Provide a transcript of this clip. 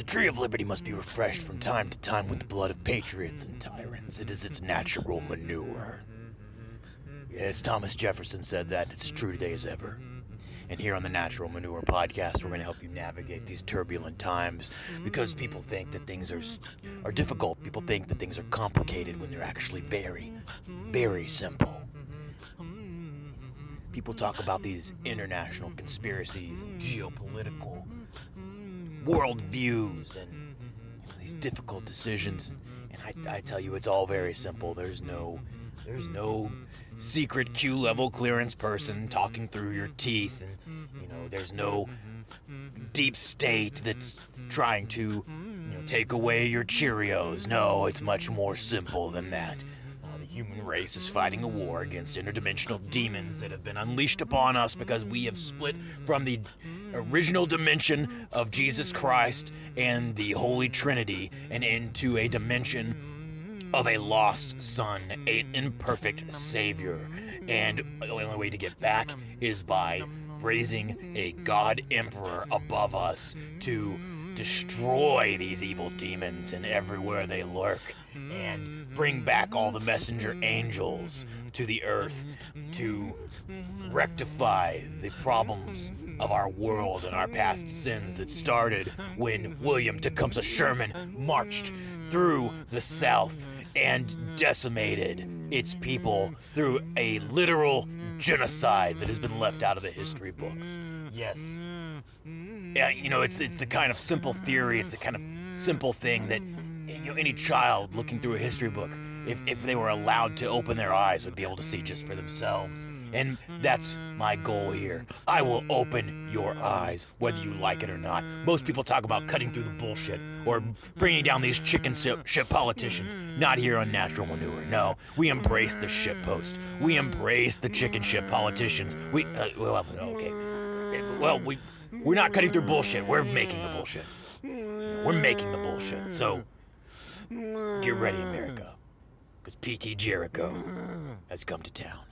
The tree of liberty must be refreshed from time to time with the blood of patriots and tyrants. It is its natural manure. Yes, Thomas Jefferson said that. It's as true today as ever. And here on the Natural Manure Podcast, we're going to help you navigate these turbulent times because people think that things are are difficult. People think that things are complicated when they're actually very, very simple. People talk about these international conspiracies, geopolitical worldviews, and mm-hmm. these difficult decisions. And I, I tell you, it's all very simple. There's no there's no secret Q level clearance person talking through your teeth, and you know, there's no deep state that's trying to you know, take away your Cheerios. No, it's much more simple than that. Human race is fighting a war against interdimensional demons that have been unleashed upon us because we have split from the original dimension of Jesus Christ and the Holy Trinity and into a dimension of a lost son, an imperfect savior. And the only way to get back is by raising a god emperor above us to destroy these evil demons and everywhere they lurk and bring back all the messenger angels to the earth to rectify the problems of our world and our past sins that started when William Tecumseh Sherman marched through the South and decimated its people through a literal genocide that has been left out of the history books. Yes. Yeah, you know, it's it's the kind of simple theory, it's the kind of simple thing that you know any child looking through a history book, if if they were allowed to open their eyes, would be able to see just for themselves. And that's my goal here. I will open your eyes, whether you like it or not. Most people talk about cutting through the bullshit or bringing down these chicken shit politicians. Not here on Natural Manure. No, we embrace the shit post. We embrace the chicken shit politicians. We, uh, well, okay. Well, we, we're not cutting through bullshit. We're making the bullshit. We're making the bullshit. So, get ready, America. Because P.T. Jericho has come to town.